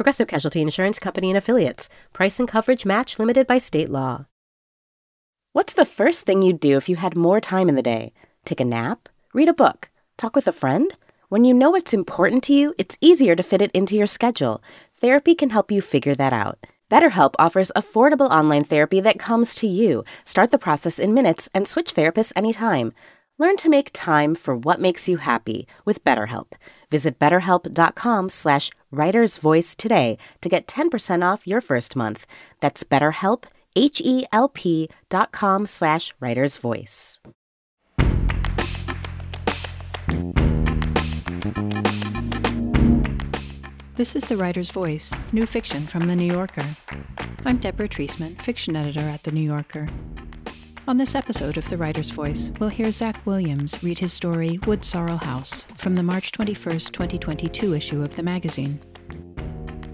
Progressive Casualty Insurance Company and Affiliates. Price and coverage match limited by state law. What's the first thing you'd do if you had more time in the day? Take a nap? Read a book? Talk with a friend? When you know what's important to you, it's easier to fit it into your schedule. Therapy can help you figure that out. BetterHelp offers affordable online therapy that comes to you. Start the process in minutes and switch therapists anytime. Learn to make time for what makes you happy with BetterHelp. Visit betterhelp.com slash writersvoice today to get 10% off your first month. That's betterhelp, H-E-L-P dot com slash writersvoice. This is The Writer's Voice, new fiction from The New Yorker. I'm Deborah Treisman, fiction editor at The New Yorker. On this episode of The Writer's Voice, we'll hear Zach Williams read his story Wood Sorrel House from the March 21, 2022 issue of the magazine.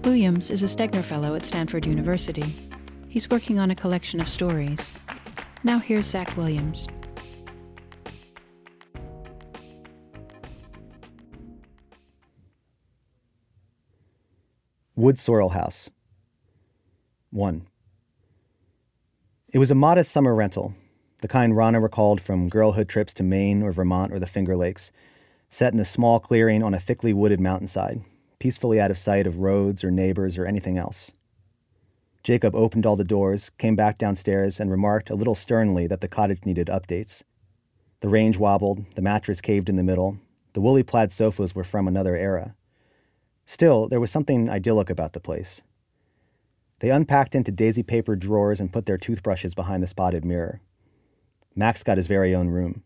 Williams is a Stegner Fellow at Stanford University. He's working on a collection of stories. Now here's Zach Williams. Wood Sorrel House 1. It was a modest summer rental, the kind Rana recalled from girlhood trips to Maine or Vermont or the Finger Lakes, set in a small clearing on a thickly wooded mountainside, peacefully out of sight of roads or neighbors or anything else. Jacob opened all the doors, came back downstairs, and remarked a little sternly that the cottage needed updates. The range wobbled, the mattress caved in the middle, the woolly plaid sofas were from another era. Still, there was something idyllic about the place. They unpacked into daisy papered drawers and put their toothbrushes behind the spotted mirror. Max got his very own room.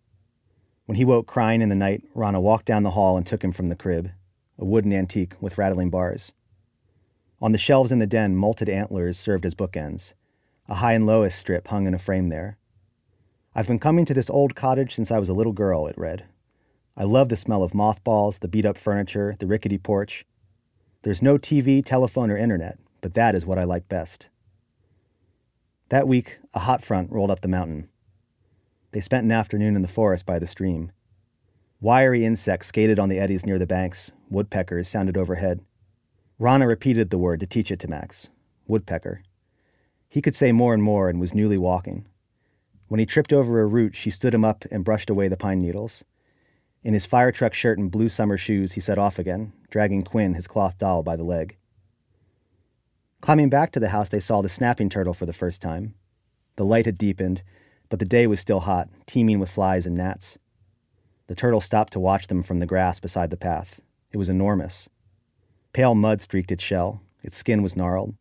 When he woke crying in the night, Rana walked down the hall and took him from the crib, a wooden antique with rattling bars. On the shelves in the den, molted antlers served as bookends. A high and lowest strip hung in a frame there. I've been coming to this old cottage since I was a little girl, it read. I love the smell of mothballs, the beat up furniture, the rickety porch. There's no TV, telephone, or internet, but that is what I like best. That week, a hot front rolled up the mountain. They spent an afternoon in the forest by the stream. Wiry insects skated on the eddies near the banks. Woodpeckers sounded overhead. Rana repeated the word to teach it to Max woodpecker. He could say more and more and was newly walking. When he tripped over a root, she stood him up and brushed away the pine needles. In his fire truck shirt and blue summer shoes, he set off again, dragging Quinn, his cloth doll, by the leg. Climbing back to the house, they saw the snapping turtle for the first time. The light had deepened, but the day was still hot, teeming with flies and gnats. The turtle stopped to watch them from the grass beside the path. It was enormous. Pale mud streaked its shell. Its skin was gnarled.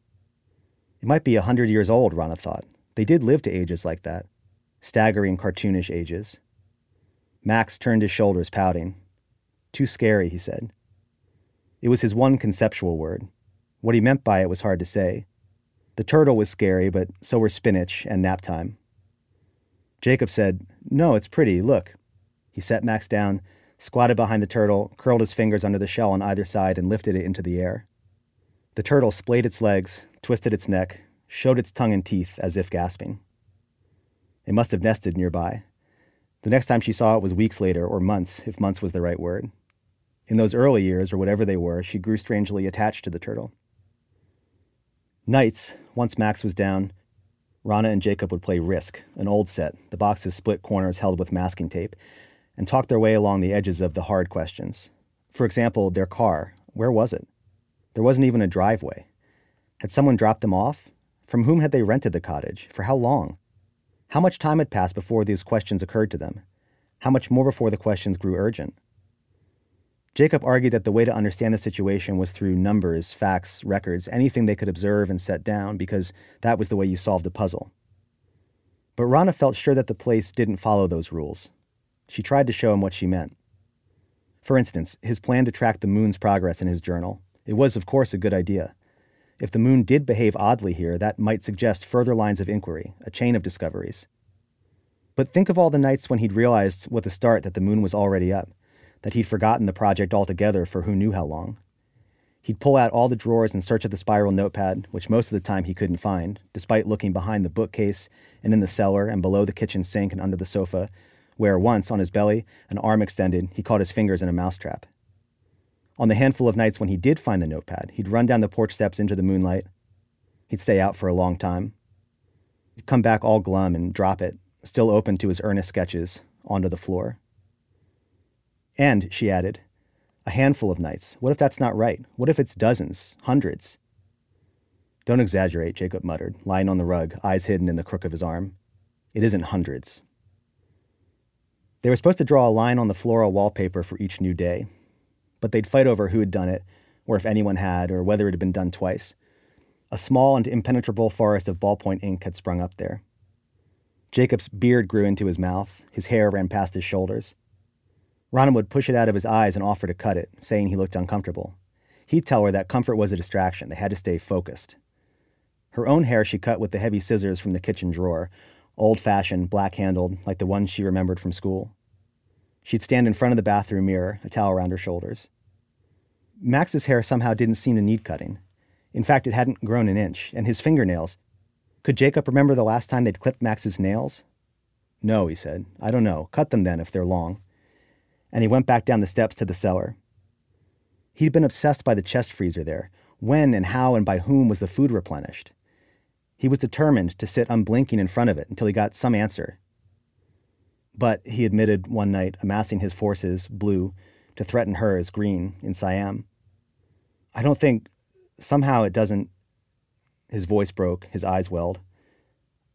It might be a hundred years old, Rana thought. They did live to ages like that. Staggering, cartoonish ages. Max turned his shoulders, pouting. Too scary, he said. It was his one conceptual word. What he meant by it was hard to say. The turtle was scary, but so were spinach and nap time. Jacob said, No, it's pretty, look. He set Max down, squatted behind the turtle, curled his fingers under the shell on either side, and lifted it into the air. The turtle splayed its legs, twisted its neck, showed its tongue and teeth as if gasping. It must have nested nearby. The next time she saw it was weeks later, or months, if months was the right word. In those early years, or whatever they were, she grew strangely attached to the turtle. Nights, once Max was down, Rana and Jacob would play Risk, an old set, the box's split corners held with masking tape, and talk their way along the edges of the hard questions. For example, their car. Where was it? There wasn't even a driveway. Had someone dropped them off? From whom had they rented the cottage? For how long? How much time had passed before these questions occurred to them? How much more before the questions grew urgent? Jacob argued that the way to understand the situation was through numbers, facts, records, anything they could observe and set down, because that was the way you solved a puzzle. But Rana felt sure that the place didn't follow those rules. She tried to show him what she meant. For instance, his plan to track the moon's progress in his journal. It was, of course, a good idea. If the moon did behave oddly here, that might suggest further lines of inquiry, a chain of discoveries. But think of all the nights when he'd realized with a start that the moon was already up, that he'd forgotten the project altogether for who knew how long. He'd pull out all the drawers in search of the spiral notepad, which most of the time he couldn't find, despite looking behind the bookcase and in the cellar and below the kitchen sink and under the sofa, where once, on his belly, an arm extended, he caught his fingers in a mousetrap. On the handful of nights when he did find the notepad, he'd run down the porch steps into the moonlight. He'd stay out for a long time. He'd come back all glum and drop it, still open to his earnest sketches, onto the floor. And, she added, a handful of nights. What if that's not right? What if it's dozens, hundreds? Don't exaggerate, Jacob muttered, lying on the rug, eyes hidden in the crook of his arm. It isn't hundreds. They were supposed to draw a line on the floral wallpaper for each new day, but they'd fight over who had done it, or if anyone had, or whether it had been done twice. A small and impenetrable forest of ballpoint ink had sprung up there. Jacob's beard grew into his mouth, his hair ran past his shoulders. Rana would push it out of his eyes and offer to cut it, saying he looked uncomfortable. He'd tell her that comfort was a distraction, they had to stay focused. Her own hair she cut with the heavy scissors from the kitchen drawer, old fashioned, black handled, like the ones she remembered from school. She'd stand in front of the bathroom mirror, a towel around her shoulders. Max's hair somehow didn't seem to need cutting. In fact, it hadn't grown an inch, and his fingernails. Could Jacob remember the last time they'd clipped Max's nails? No, he said. I don't know. Cut them then if they're long. And he went back down the steps to the cellar. He'd been obsessed by the chest freezer there. When and how and by whom was the food replenished? He was determined to sit unblinking in front of it until he got some answer, but he admitted one night amassing his forces, blue, to threaten her as green, in Siam. I don't think, somehow it doesn't. His voice broke, his eyes welled.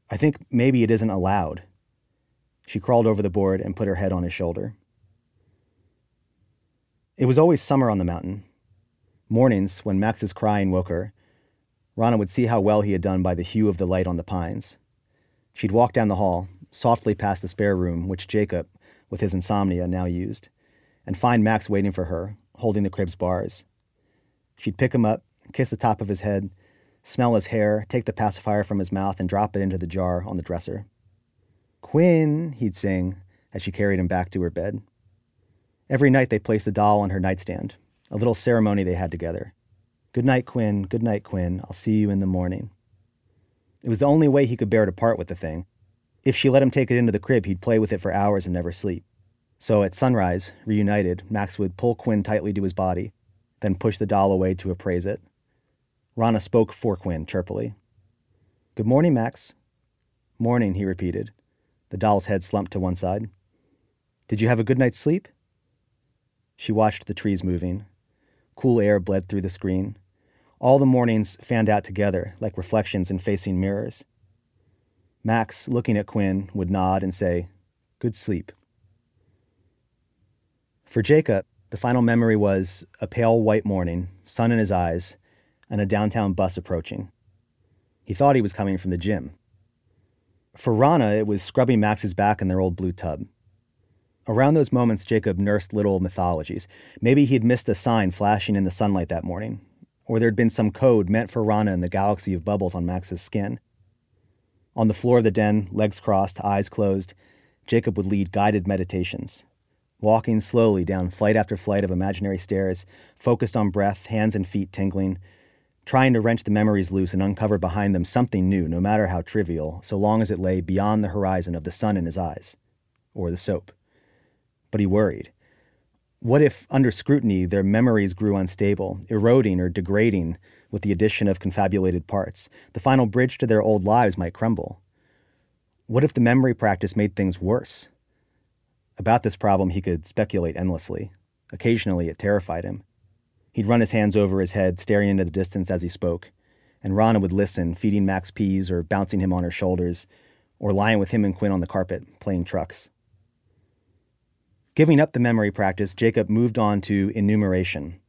I think maybe it isn't allowed. She crawled over the board and put her head on his shoulder. It was always summer on the mountain. Mornings, when Max's crying woke her, Rana would see how well he had done by the hue of the light on the pines. She'd walk down the hall, softly past the spare room, which Jacob, with his insomnia, now used, and find Max waiting for her, holding the crib's bars. She'd pick him up, kiss the top of his head, smell his hair, take the pacifier from his mouth, and drop it into the jar on the dresser. Quinn, he'd sing as she carried him back to her bed. Every night they placed the doll on her nightstand, a little ceremony they had together. Good night, Quinn. Good night, Quinn. I'll see you in the morning. It was the only way he could bear to part with the thing, if she let him take it into the crib, he'd play with it for hours and never sleep. So at sunrise, reunited, Max would pull Quinn tightly to his body, then push the doll away to appraise it. Rana spoke for Quinn chirpily. Good morning, Max. Morning, he repeated. The doll's head slumped to one side. Did you have a good night's sleep? She watched the trees moving. Cool air bled through the screen. All the mornings fanned out together, like reflections in facing mirrors. Max, looking at Quinn, would nod and say, Good sleep. For Jacob, the final memory was a pale white morning, sun in his eyes, and a downtown bus approaching. He thought he was coming from the gym. For Rana, it was scrubbing Max's back in their old blue tub. Around those moments, Jacob nursed little mythologies. Maybe he'd missed a sign flashing in the sunlight that morning, or there'd been some code meant for Rana in the galaxy of bubbles on Max's skin. On the floor of the den, legs crossed, eyes closed, Jacob would lead guided meditations, walking slowly down flight after flight of imaginary stairs, focused on breath, hands and feet tingling, trying to wrench the memories loose and uncover behind them something new, no matter how trivial, so long as it lay beyond the horizon of the sun in his eyes, or the soap. But he worried. What if, under scrutiny, their memories grew unstable, eroding or degrading with the addition of confabulated parts. The final bridge to their old lives might crumble. What if the memory practice made things worse? About this problem, he could speculate endlessly. Occasionally, it terrified him. He'd run his hands over his head, staring into the distance as he spoke, and Rana would listen, feeding Max peas or bouncing him on her shoulders, or lying with him and Quinn on the carpet, playing trucks. Giving up the memory practice, Jacob moved on to enumeration,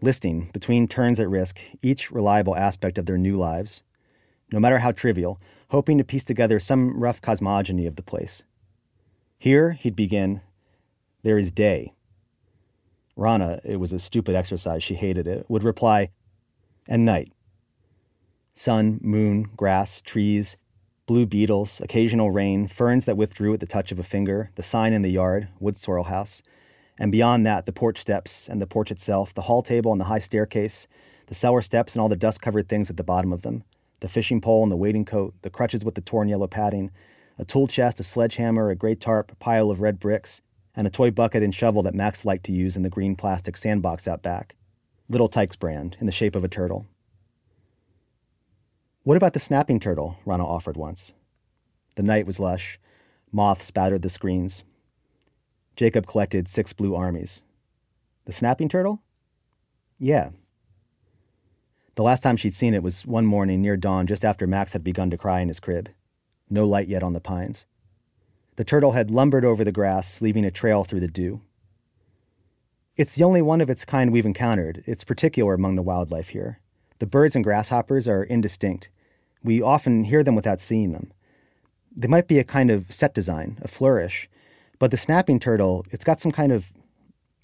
listing, between turns at risk, each reliable aspect of their new lives, no matter how trivial, hoping to piece together some rough cosmogony of the place. Here, he'd begin, There is day. Rana, it was a stupid exercise, she hated it, would reply, And night. sun, moon, grass, trees, blue beetles, occasional rain, ferns that withdrew at the touch of a finger, the sign in the yard, wood sorrel house, and beyond that, the porch steps and the porch itself, the hall table and the high staircase, the cellar steps and all the dust covered things at the bottom of them, the fishing pole and the wading coat, the crutches with the torn yellow padding, a tool chest, a sledgehammer, a gray tarp, a pile of red bricks, and a toy bucket and shovel that Max liked to use in the green plastic sandbox out back. Little Tikes brand, in the shape of a turtle. What about the snapping turtle? Rana offered once. The night was lush. Moths battered the screens. Jacob collected six blue armies. The snapping turtle? Yeah. The last time she'd seen it was one morning near dawn just after Max had begun to cry in his crib. No light yet on the pines. The turtle had lumbered over the grass, leaving a trail through the dew. It's the only one of its kind we've encountered. It's particular among the wildlife here. The birds and grasshoppers are indistinct. We often hear them without seeing them. They might be a kind of set design, a flourish, but the snapping turtle, it's got some kind of,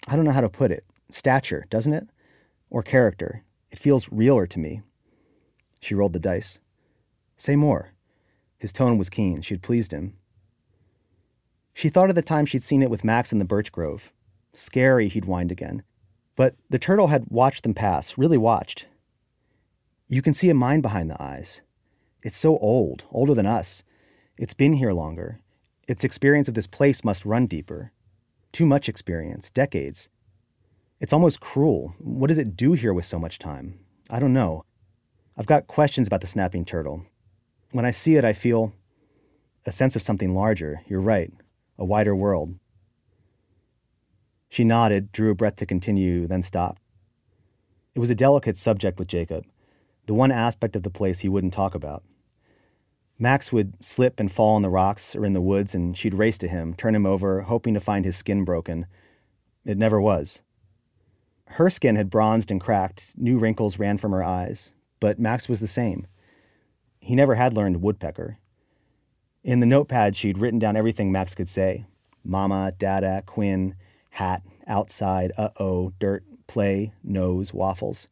I don't know how to put it, stature, doesn't it? Or character. It feels realer to me. She rolled the dice. Say more. His tone was keen. She had pleased him. She thought of the time she'd seen it with Max in the birch grove. Scary, he'd whined again. But the turtle had watched them pass, really watched. You can see a mind behind the eyes. It's so old, older than us. It's been here longer. Its experience of this place must run deeper. Too much experience, decades. It's almost cruel. What does it do here with so much time? I don't know. I've got questions about the snapping turtle. When I see it, I feel a sense of something larger. You're right, a wider world. She nodded, drew a breath to continue, then stopped. It was a delicate subject with Jacob, the one aspect of the place he wouldn't talk about. Max would slip and fall on the rocks or in the woods, and she'd race to him, turn him over, hoping to find his skin broken. It never was. Her skin had bronzed and cracked, new wrinkles ran from her eyes, but Max was the same. He never had learned woodpecker. In the notepad, she'd written down everything Max could say Mama, Dada, Quinn, hat, outside, uh oh, dirt, play, nose, waffles.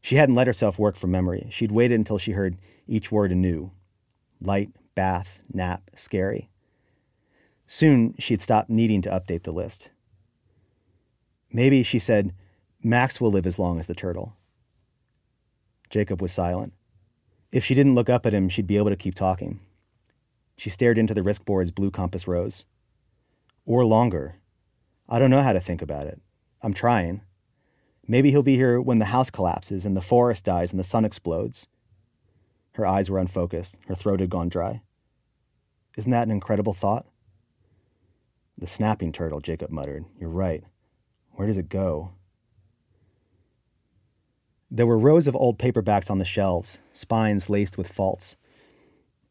She hadn't let herself work from memory. She'd waited until she heard each word anew light, bath, nap, scary. Soon she'd stop needing to update the list. Maybe, she said, Max will live as long as the turtle. Jacob was silent. If she didn't look up at him, she'd be able to keep talking. She stared into the risk board's blue compass rose. Or longer. I don't know how to think about it. I'm trying. Maybe he'll be here when the house collapses and the forest dies and the sun explodes. Her eyes were unfocused. Her throat had gone dry. Isn't that an incredible thought? The snapping turtle, Jacob muttered. You're right. Where does it go? There were rows of old paperbacks on the shelves, spines laced with faults.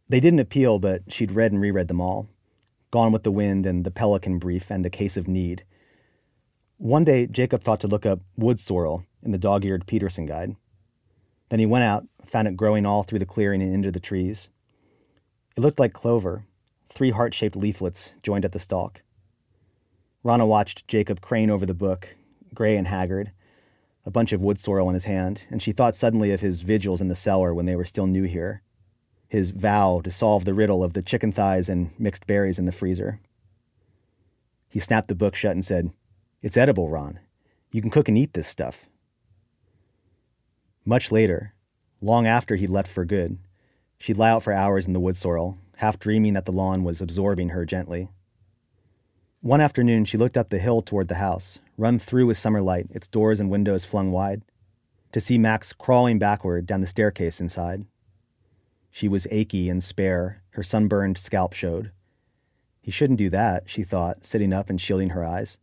They didn't appeal, but she'd read and reread them all Gone with the Wind and The Pelican Brief and A Case of Need. One day, Jacob thought to look up wood sorrel in the dog eared Peterson guide. Then he went out, found it growing all through the clearing and into the trees. It looked like clover, three heart shaped leaflets joined at the stalk. Rana watched Jacob crane over the book, gray and haggard, a bunch of wood sorrel in his hand, and she thought suddenly of his vigils in the cellar when they were still new here, his vow to solve the riddle of the chicken thighs and mixed berries in the freezer. He snapped the book shut and said, It's edible, Ron. You can cook and eat this stuff. Much later, long after he'd left for good, she'd lie out for hours in the wood sorrel, half dreaming that the lawn was absorbing her gently. One afternoon, she looked up the hill toward the house, run through with summer light, its doors and windows flung wide, to see Max crawling backward down the staircase inside. She was achy and spare, her sunburned scalp showed. He shouldn't do that, she thought, sitting up and shielding her eyes.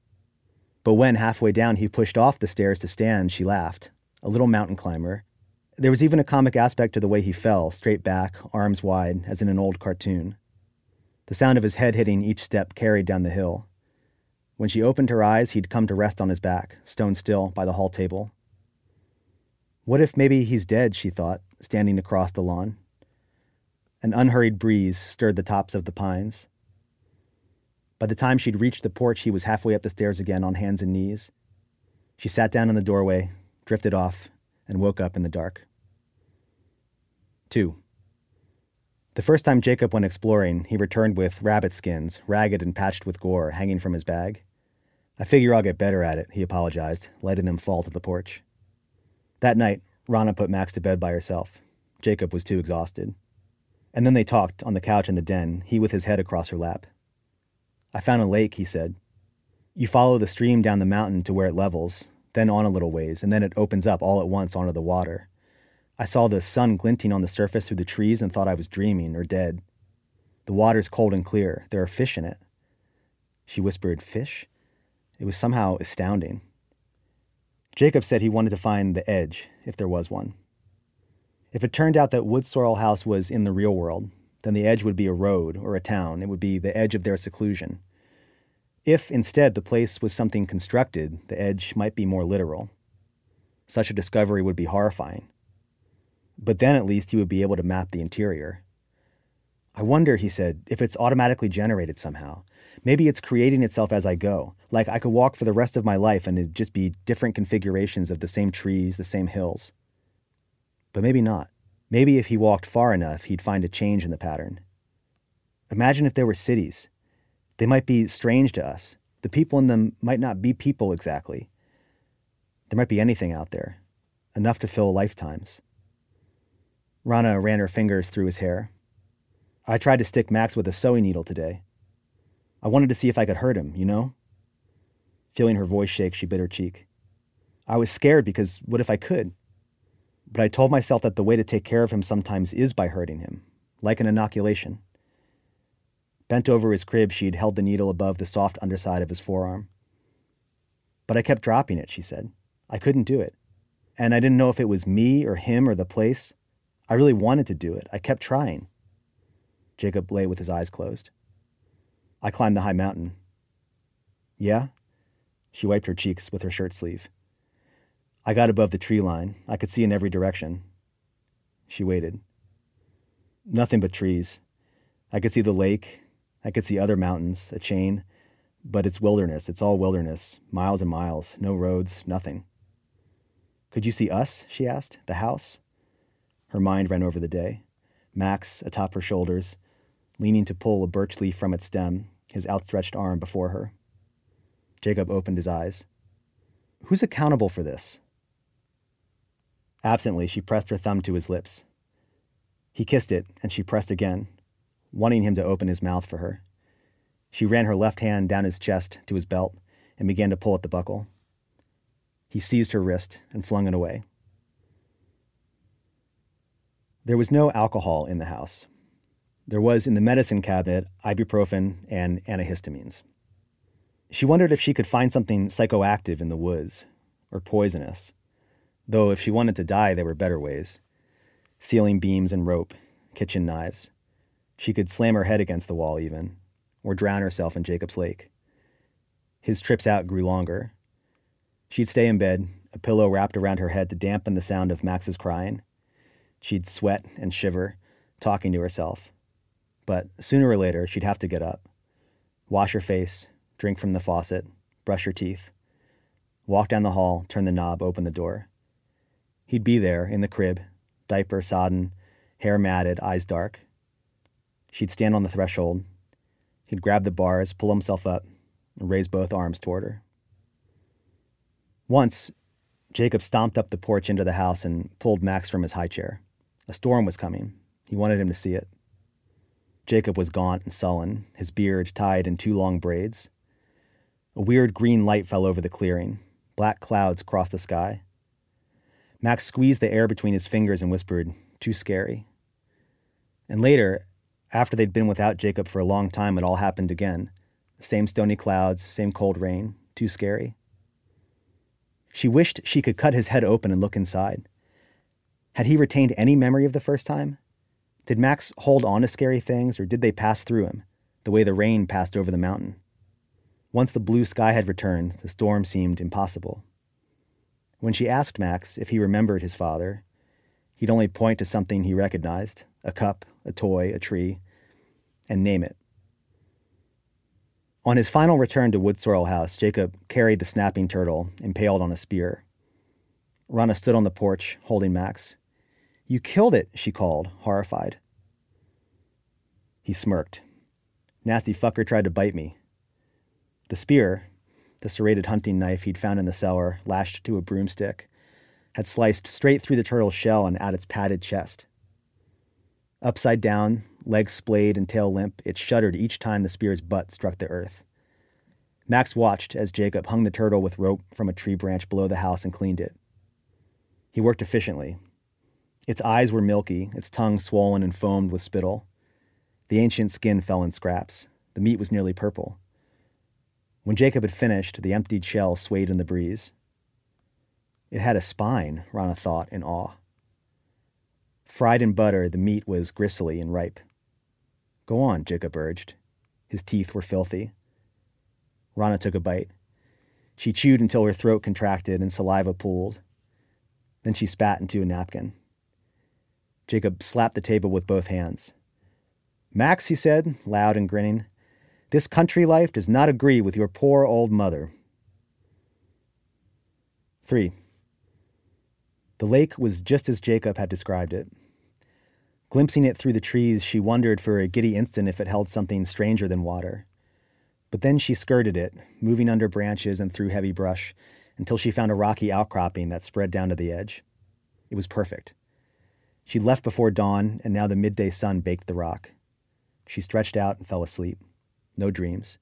But when halfway down he pushed off the stairs to stand, she laughed, a little mountain climber. There was even a comic aspect to the way he fell, straight back, arms wide, as in an old cartoon. The sound of his head hitting each step carried down the hill. When she opened her eyes, he'd come to rest on his back, stone still, by the hall table. What if maybe he's dead, she thought, standing across the lawn. An unhurried breeze stirred the tops of the pines. By the time she'd reached the porch, he was halfway up the stairs again on hands and knees. She sat down in the doorway, drifted off, and woke up in the dark. 2. The first time Jacob went exploring, he returned with rabbit skins, ragged and patched with gore, hanging from his bag. I figure I'll get better at it, he apologized, letting them fall to the porch. That night, Rana put Max to bed by herself. Jacob was too exhausted. And then they talked on the couch in the den, he with his head across her lap. I found a lake, he said. You follow the stream down the mountain to where it levels, then on a little ways, and then it opens up all at once onto the water. I saw the sun glinting on the surface through the trees and thought I was dreaming or dead. The water's cold and clear. There are fish in it. She whispered, Fish? It was somehow astounding. Jacob said he wanted to find the edge, if there was one. If it turned out that Wood Sorrel House was in the real world, then the edge would be a road or a town. It would be the edge of their seclusion. If, instead, the place was something constructed, the edge might be more literal. Such a discovery would be horrifying. But then at least he would be able to map the interior. I wonder, he said, if it's automatically generated somehow. Maybe it's creating itself as I go. Like I could walk for the rest of my life and it'd just be different configurations of the same trees, the same hills. But maybe not. Maybe if he walked far enough, he'd find a change in the pattern. Imagine if there were cities. They might be strange to us. The people in them might not be people exactly. There might be anything out there, enough to fill lifetimes. Rana ran her fingers through his hair. I tried to stick Max with a sewing needle today. I wanted to see if I could hurt him, you know? Feeling her voice shake, she bit her cheek. I was scared because what if I could? But I told myself that the way to take care of him sometimes is by hurting him, like an inoculation. Bent over his crib, she had held the needle above the soft underside of his forearm. But I kept dropping it, she said. I couldn't do it. And I didn't know if it was me or him or the place. I really wanted to do it. I kept trying. Jacob lay with his eyes closed. I climbed the high mountain. Yeah? She wiped her cheeks with her shirt sleeve. I got above the tree line. I could see in every direction. She waited. Nothing but trees. I could see the lake. I could see other mountains, a chain. But it's wilderness. It's all wilderness. Miles and miles. No roads, nothing. Could you see us? she asked. The house? Her mind ran over the day. Max, atop her shoulders, leaning to pull a birch leaf from its stem, his outstretched arm before her. Jacob opened his eyes. Who's accountable for this? Absently, she pressed her thumb to his lips. He kissed it, and she pressed again, wanting him to open his mouth for her. She ran her left hand down his chest to his belt and began to pull at the buckle. He seized her wrist and flung it away. There was no alcohol in the house. There was in the medicine cabinet ibuprofen and antihistamines. She wondered if she could find something psychoactive in the woods, or poisonous. Though if she wanted to die, there were better ways ceiling beams and rope, kitchen knives. She could slam her head against the wall, even, or drown herself in Jacob's lake. His trips out grew longer. She'd stay in bed, a pillow wrapped around her head to dampen the sound of Max's crying. She'd sweat and shiver, talking to herself. But sooner or later, she'd have to get up, wash her face, drink from the faucet, brush her teeth, walk down the hall, turn the knob, open the door. He'd be there in the crib, diaper sodden, hair matted, eyes dark. She'd stand on the threshold. He'd grab the bars, pull himself up, and raise both arms toward her. Once, Jacob stomped up the porch into the house and pulled Max from his high chair. A storm was coming. He wanted him to see it. Jacob was gaunt and sullen, his beard tied in two long braids. A weird green light fell over the clearing. Black clouds crossed the sky. Max squeezed the air between his fingers and whispered, Too scary. And later, after they'd been without Jacob for a long time, it all happened again. The same stony clouds, same cold rain, too scary. She wished she could cut his head open and look inside. Had he retained any memory of the first time? Did Max hold on to scary things, or did they pass through him, the way the rain passed over the mountain? Once the blue sky had returned, the storm seemed impossible. When she asked Max if he remembered his father, he'd only point to something he recognized a cup, a toy, a tree, and name it. On his final return to Wood Sorrel House, Jacob carried the snapping turtle impaled on a spear. Rana stood on the porch, holding Max. You killed it, she called, horrified. He smirked. Nasty fucker tried to bite me. The spear, the serrated hunting knife he'd found in the cellar, lashed to a broomstick, had sliced straight through the turtle's shell and at its padded chest. Upside down, legs splayed and tail limp, it shuddered each time the spear's butt struck the earth. Max watched as Jacob hung the turtle with rope from a tree branch below the house and cleaned it. He worked efficiently. Its eyes were milky, its tongue swollen and foamed with spittle. The ancient skin fell in scraps. The meat was nearly purple. When Jacob had finished, the emptied shell swayed in the breeze. It had a spine, Rana thought in awe. Fried in butter, the meat was gristly and ripe. Go on, Jacob urged. His teeth were filthy. Rana took a bite. She chewed until her throat contracted and saliva pooled. Then she spat into a napkin. Jacob slapped the table with both hands. Max, he said, loud and grinning, this country life does not agree with your poor old mother. 3. The lake was just as Jacob had described it. Glimpsing it through the trees, she wondered for a giddy instant if it held something stranger than water. But then she skirted it, moving under branches and through heavy brush, until she found a rocky outcropping that spread down to the edge. It was perfect. She left before dawn, and now the midday sun baked the rock. She stretched out and fell asleep no dreams.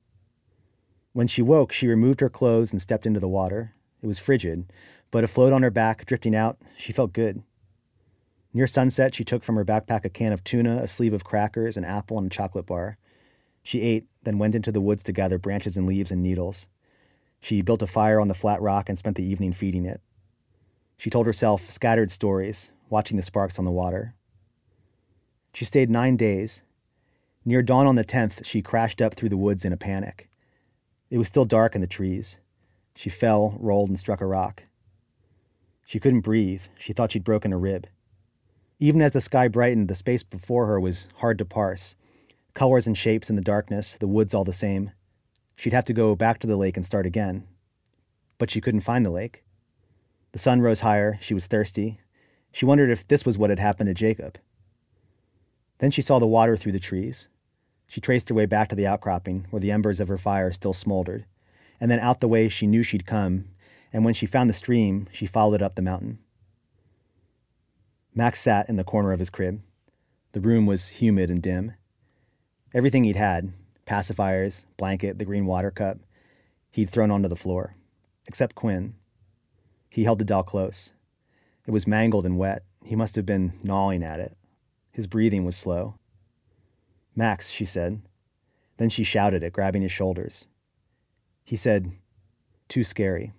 When she woke, she removed her clothes and stepped into the water. It was frigid, but afloat on her back, drifting out, she felt good. Near sunset, she took from her backpack a can of tuna, a sleeve of crackers, an apple, and a chocolate bar. She ate, then went into the woods to gather branches and leaves and needles. She built a fire on the flat rock and spent the evening feeding it. She told herself scattered stories, watching the sparks on the water. She stayed nine days, Near dawn on the 10th, she crashed up through the woods in a panic. It was still dark in the trees. She fell, rolled, and struck a rock. She couldn't breathe. She thought she'd broken a rib. Even as the sky brightened, the space before her was hard to parse. Colors and shapes in the darkness, the woods all the same. She'd have to go back to the lake and start again. But she couldn't find the lake. The sun rose higher. She was thirsty. She wondered if this was what had happened to Jacob. Then she saw the water through the trees. She traced her way back to the outcropping, where the embers of her fire still smoldered, and then out the way she knew she'd come, and when she found the stream, she followed up the mountain. Max sat in the corner of his crib. The room was humid and dim. Everything he'd had pacifiers, blanket, the green water cup he'd thrown onto the floor, except Quinn. He held the doll close. It was mangled and wet. He must have been gnawing at it. His breathing was slow. Max, she said. Then she shouted at grabbing his shoulders. He said, Too scary.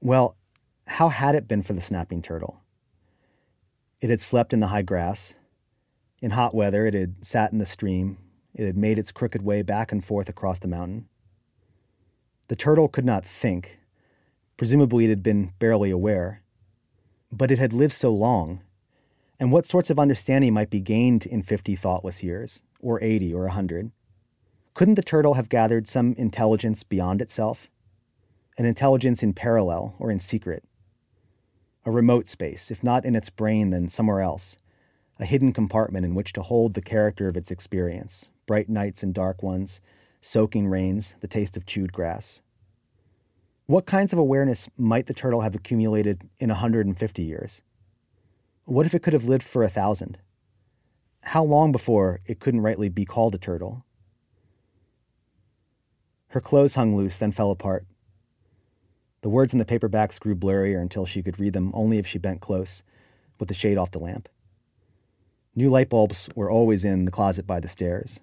Well, how had it been for the snapping turtle? It had slept in the high grass. In hot weather, it had sat in the stream. It had made its crooked way back and forth across the mountain. The turtle could not think. Presumably, it had been barely aware. But it had lived so long and what sorts of understanding might be gained in 50 thoughtless years, or 80 or a 100? Couldn't the turtle have gathered some intelligence beyond itself? An intelligence in parallel or in secret? A remote space, if not in its brain, then somewhere else. A hidden compartment in which to hold the character of its experience bright nights and dark ones, soaking rains, the taste of chewed grass. What kinds of awareness might the turtle have accumulated in 150 years? What if it could have lived for a thousand? How long before it couldn't rightly be called a turtle? Her clothes hung loose, then fell apart. The words in the paperbacks grew blurrier until she could read them only if she bent close, with the shade off the lamp. New light bulbs were always in the closet by the stairs.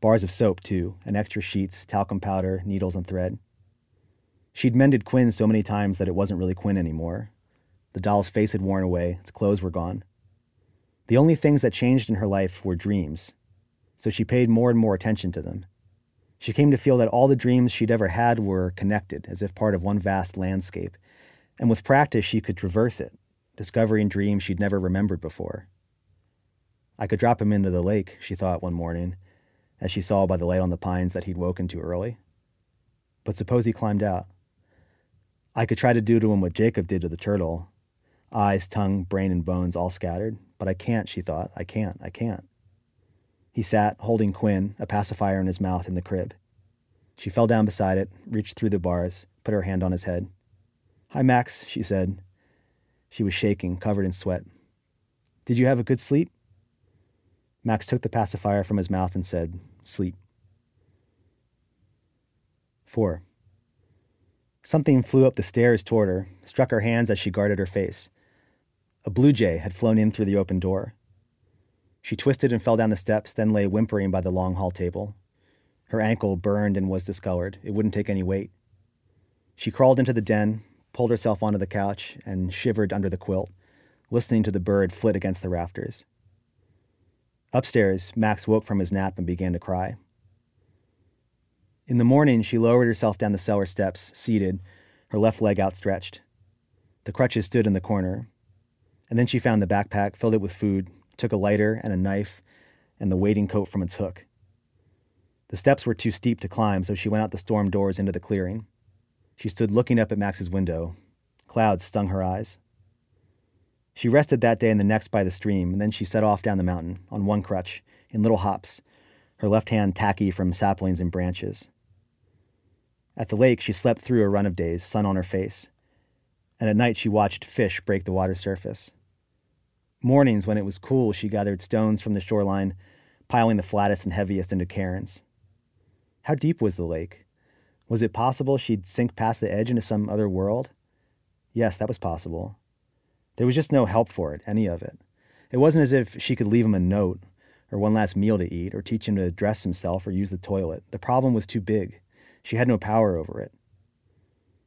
Bars of soap, too, and extra sheets, talcum powder, needles, and thread. She'd mended Quinn so many times that it wasn't really Quinn anymore, the doll's face had worn away, its clothes were gone. The only things that changed in her life were dreams, so she paid more and more attention to them. She came to feel that all the dreams she'd ever had were connected, as if part of one vast landscape, and with practice she could traverse it, discovering dreams she'd never remembered before. I could drop him into the lake, she thought one morning, as she saw by the light on the pines that he'd woken too early. But suppose he climbed out? I could try to do to him what Jacob did to the turtle, eyes, tongue, brain, and bones all scattered. But I can't, she thought. I can't, I can't. He sat, holding Quinn, a pacifier in his mouth, in the crib. She fell down beside it, reached through the bars, put her hand on his head. Hi, Max, she said. She was shaking, covered in sweat. Did you have a good sleep? Max took the pacifier from his mouth and said, Sleep. 4. Something flew up the stairs toward her, struck her hands as she guarded her face. A blue jay had flown in through the open door. She twisted and fell down the steps, then lay whimpering by the long hall table. Her ankle burned and was discolored. It wouldn't take any weight. She crawled into the den, pulled herself onto the couch, and shivered under the quilt, listening to the bird flit against the rafters. Upstairs, Max woke from his nap and began to cry. In the morning, she lowered herself down the cellar steps, seated, her left leg outstretched. The crutches stood in the corner. And then she found the backpack, filled it with food, took a lighter and a knife, and the wading coat from its hook. The steps were too steep to climb, so she went out the storm doors into the clearing. She stood looking up at Max's window. Clouds stung her eyes. She rested that day and the next by the stream, and then she set off down the mountain, on one crutch, in little hops, her left hand tacky from saplings and branches. At the lake, she slept through a run of days, sun on her face. And at night, she watched fish break the water surface. Mornings, when it was cool, she gathered stones from the shoreline, piling the flattest and heaviest into cairns. How deep was the lake? Was it possible she'd sink past the edge into some other world? Yes, that was possible. There was just no help for it, any of it. It wasn't as if she could leave him a note, or one last meal to eat, or teach him to dress himself or use the toilet. The problem was too big. She had no power over it.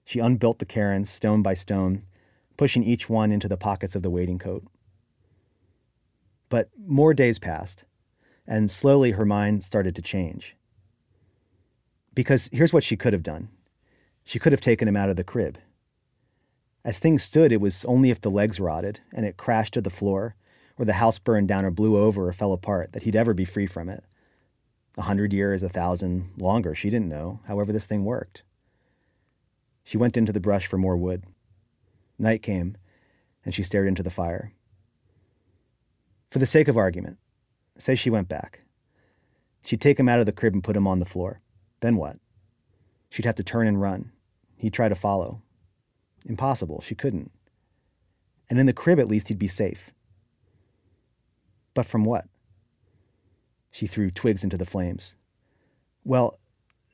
She unbuilt the cairns, stone by stone, pushing each one into the pockets of the wading coat. But more days passed, and slowly her mind started to change. Because here's what she could have done she could have taken him out of the crib. As things stood, it was only if the legs rotted and it crashed to the floor, or the house burned down or blew over or fell apart, that he'd ever be free from it. A hundred years, a thousand, longer, she didn't know, however this thing worked. She went into the brush for more wood. Night came, and she stared into the fire. For the sake of argument, say she went back. She'd take him out of the crib and put him on the floor. Then what? She'd have to turn and run. He'd try to follow. Impossible, she couldn't. And in the crib, at least, he'd be safe. But from what? She threw twigs into the flames. Well,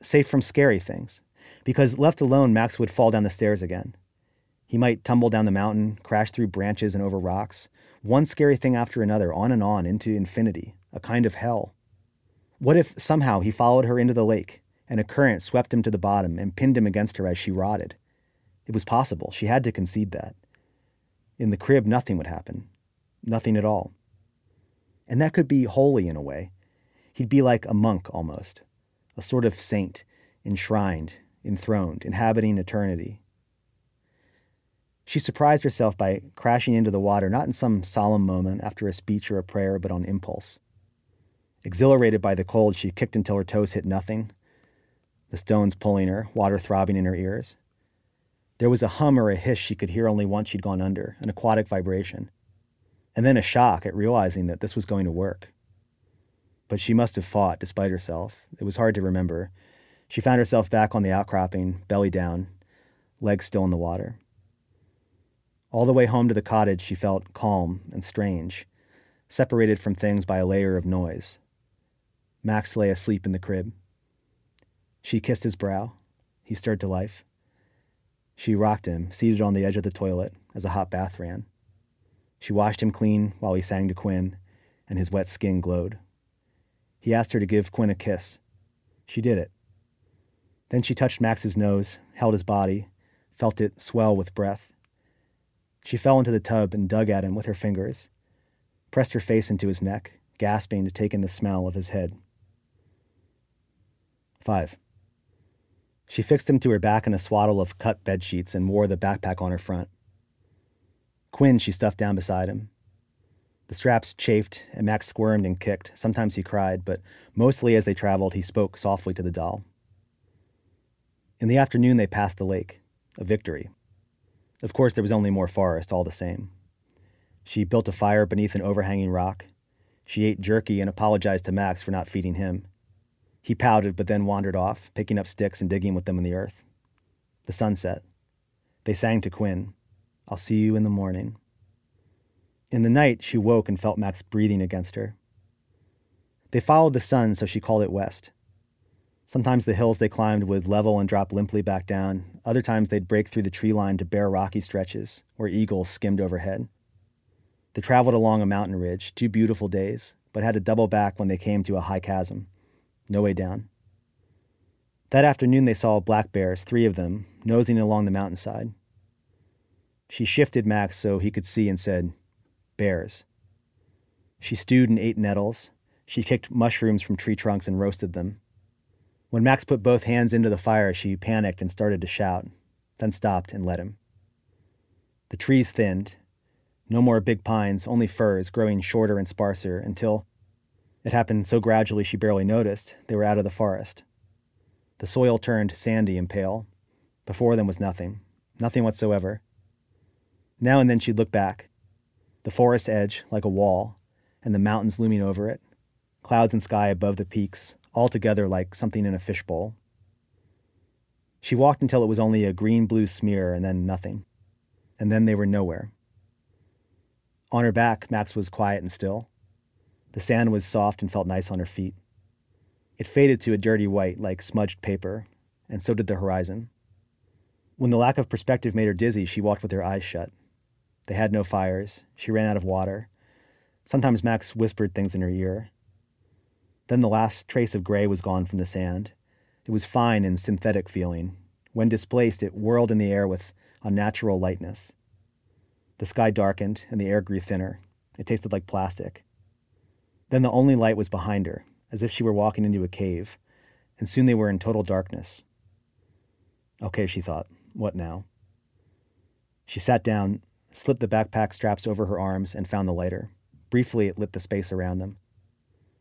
safe from scary things, because left alone, Max would fall down the stairs again. He might tumble down the mountain, crash through branches and over rocks, one scary thing after another, on and on into infinity, a kind of hell. What if somehow he followed her into the lake, and a current swept him to the bottom and pinned him against her as she rotted? It was possible. She had to concede that. In the crib, nothing would happen. Nothing at all. And that could be holy in a way. He'd be like a monk almost, a sort of saint, enshrined, enthroned, inhabiting eternity. She surprised herself by crashing into the water, not in some solemn moment after a speech or a prayer, but on impulse. Exhilarated by the cold, she kicked until her toes hit nothing, the stones pulling her, water throbbing in her ears. There was a hum or a hiss she could hear only once she'd gone under, an aquatic vibration. And then a shock at realizing that this was going to work. But she must have fought despite herself. It was hard to remember. She found herself back on the outcropping, belly down, legs still in the water. All the way home to the cottage, she felt calm and strange, separated from things by a layer of noise. Max lay asleep in the crib. She kissed his brow. He stirred to life. She rocked him, seated on the edge of the toilet, as a hot bath ran. She washed him clean while he sang to Quinn, and his wet skin glowed. He asked her to give Quinn a kiss. She did it. Then she touched Max's nose, held his body, felt it swell with breath. She fell into the tub and dug at him with her fingers, pressed her face into his neck, gasping to take in the smell of his head. 5. She fixed him to her back in a swaddle of cut bed sheets and wore the backpack on her front. Quinn she stuffed down beside him. The straps chafed, and Max squirmed and kicked. Sometimes he cried, but mostly as they traveled, he spoke softly to the doll. In the afternoon, they passed the lake, a victory. Of course, there was only more forest, all the same. She built a fire beneath an overhanging rock. She ate jerky and apologized to Max for not feeding him. He pouted, but then wandered off, picking up sticks and digging with them in the earth. The sun set. They sang to Quinn, I'll see you in the morning. In the night, she woke and felt Max breathing against her. They followed the sun, so she called it west. Sometimes the hills they climbed would level and drop limply back down. Other times they'd break through the tree line to bare rocky stretches where eagles skimmed overhead. They traveled along a mountain ridge, two beautiful days, but had to double back when they came to a high chasm. No way down. That afternoon they saw black bears, three of them, nosing along the mountainside. She shifted Max so he could see and said, Bears. She stewed and ate nettles. She kicked mushrooms from tree trunks and roasted them. When Max put both hands into the fire, she panicked and started to shout, then stopped and let him. The trees thinned. No more big pines, only firs growing shorter and sparser until it happened so gradually she barely noticed they were out of the forest. The soil turned sandy and pale. Before them was nothing, nothing whatsoever. Now and then she'd look back, the forest edge like a wall, and the mountains looming over it, clouds and sky above the peaks, all together like something in a fishbowl. She walked until it was only a green blue smear and then nothing. And then they were nowhere. On her back, Max was quiet and still. The sand was soft and felt nice on her feet. It faded to a dirty white like smudged paper, and so did the horizon. When the lack of perspective made her dizzy, she walked with her eyes shut. They had no fires. She ran out of water. Sometimes Max whispered things in her ear. Then the last trace of gray was gone from the sand. It was fine and synthetic feeling. When displaced, it whirled in the air with unnatural lightness. The sky darkened and the air grew thinner. It tasted like plastic. Then the only light was behind her, as if she were walking into a cave, and soon they were in total darkness. Okay, she thought, what now? She sat down, slipped the backpack straps over her arms, and found the lighter. Briefly, it lit the space around them.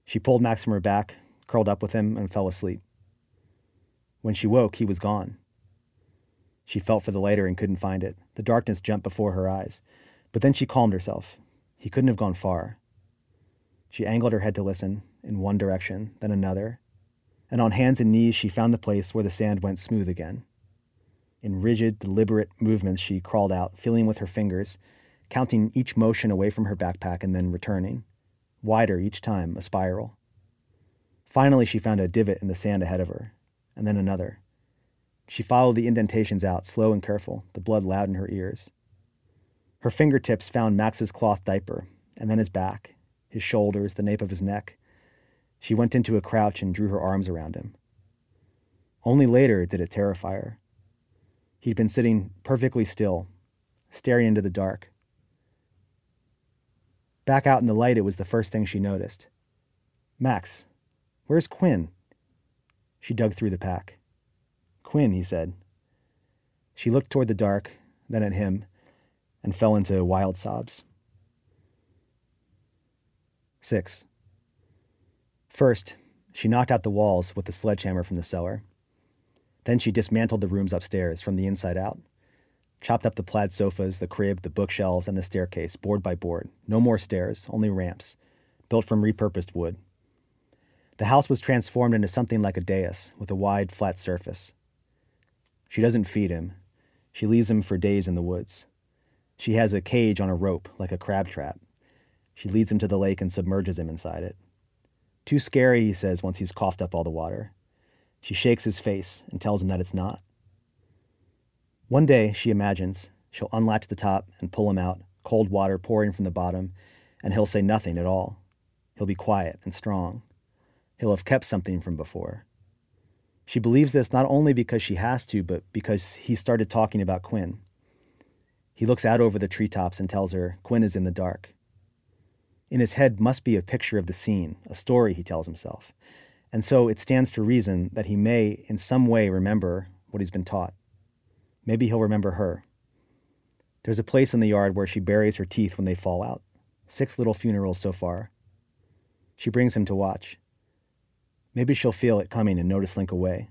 She pulled Max from her back, curled up with him, and fell asleep. When she woke, he was gone. She felt for the lighter and couldn't find it. The darkness jumped before her eyes. But then she calmed herself. He couldn't have gone far. She angled her head to listen, in one direction, then another, and on hands and knees she found the place where the sand went smooth again. In rigid, deliberate movements, she crawled out, feeling with her fingers, counting each motion away from her backpack and then returning, wider each time, a spiral. Finally, she found a divot in the sand ahead of her, and then another. She followed the indentations out, slow and careful, the blood loud in her ears. Her fingertips found Max's cloth diaper, and then his back, his shoulders, the nape of his neck. She went into a crouch and drew her arms around him. Only later did it terrify her. He'd been sitting perfectly still, staring into the dark. Back out in the light, it was the first thing she noticed. Max, where's Quinn? She dug through the pack. Quinn, he said. She looked toward the dark, then at him, and fell into wild sobs. 6. First, she knocked out the walls with the sledgehammer from the cellar. Then she dismantled the rooms upstairs from the inside out, chopped up the plaid sofas, the crib, the bookshelves, and the staircase, board by board. No more stairs, only ramps, built from repurposed wood. The house was transformed into something like a dais with a wide, flat surface. She doesn't feed him. She leaves him for days in the woods. She has a cage on a rope, like a crab trap. She leads him to the lake and submerges him inside it. Too scary, he says once he's coughed up all the water. She shakes his face and tells him that it's not. One day, she imagines, she'll unlatch the top and pull him out, cold water pouring from the bottom, and he'll say nothing at all. He'll be quiet and strong. He'll have kept something from before. She believes this not only because she has to, but because he started talking about Quinn. He looks out over the treetops and tells her Quinn is in the dark. In his head must be a picture of the scene, a story, he tells himself. And so it stands to reason that he may, in some way, remember what he's been taught. Maybe he'll remember her. There's a place in the yard where she buries her teeth when they fall out. Six little funerals so far. She brings him to watch. Maybe she'll feel it coming and notice Link away.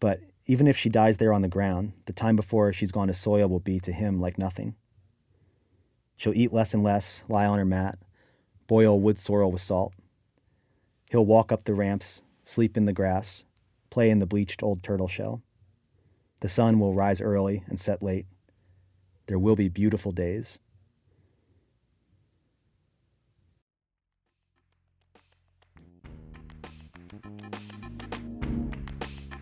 But even if she dies there on the ground, the time before she's gone to soil will be to him like nothing. She'll eat less and less, lie on her mat, boil wood sorrel with salt. He'll walk up the ramps, sleep in the grass, play in the bleached old turtle shell. The sun will rise early and set late. There will be beautiful days.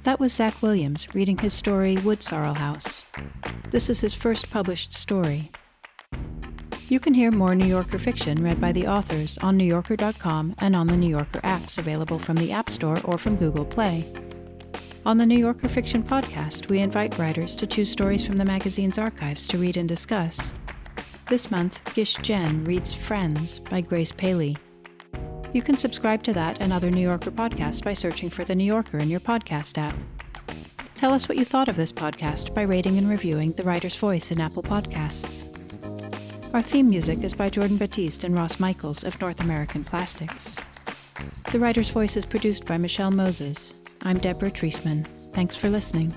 That was Zach Williams reading his story Wood Sorrel House. This is his first published story. You can hear more New Yorker fiction read by the authors on NewYorker.com and on the New Yorker apps available from the App Store or from Google Play. On the New Yorker Fiction Podcast, we invite writers to choose stories from the magazine's archives to read and discuss. This month, Gish Jen reads Friends by Grace Paley. You can subscribe to that and other New Yorker podcasts by searching for The New Yorker in your podcast app. Tell us what you thought of this podcast by rating and reviewing The Writer's Voice in Apple Podcasts. Our theme music is by Jordan Batiste and Ross Michaels of North American Plastics. The Writer's Voice is produced by Michelle Moses. I'm Deborah Treisman. Thanks for listening.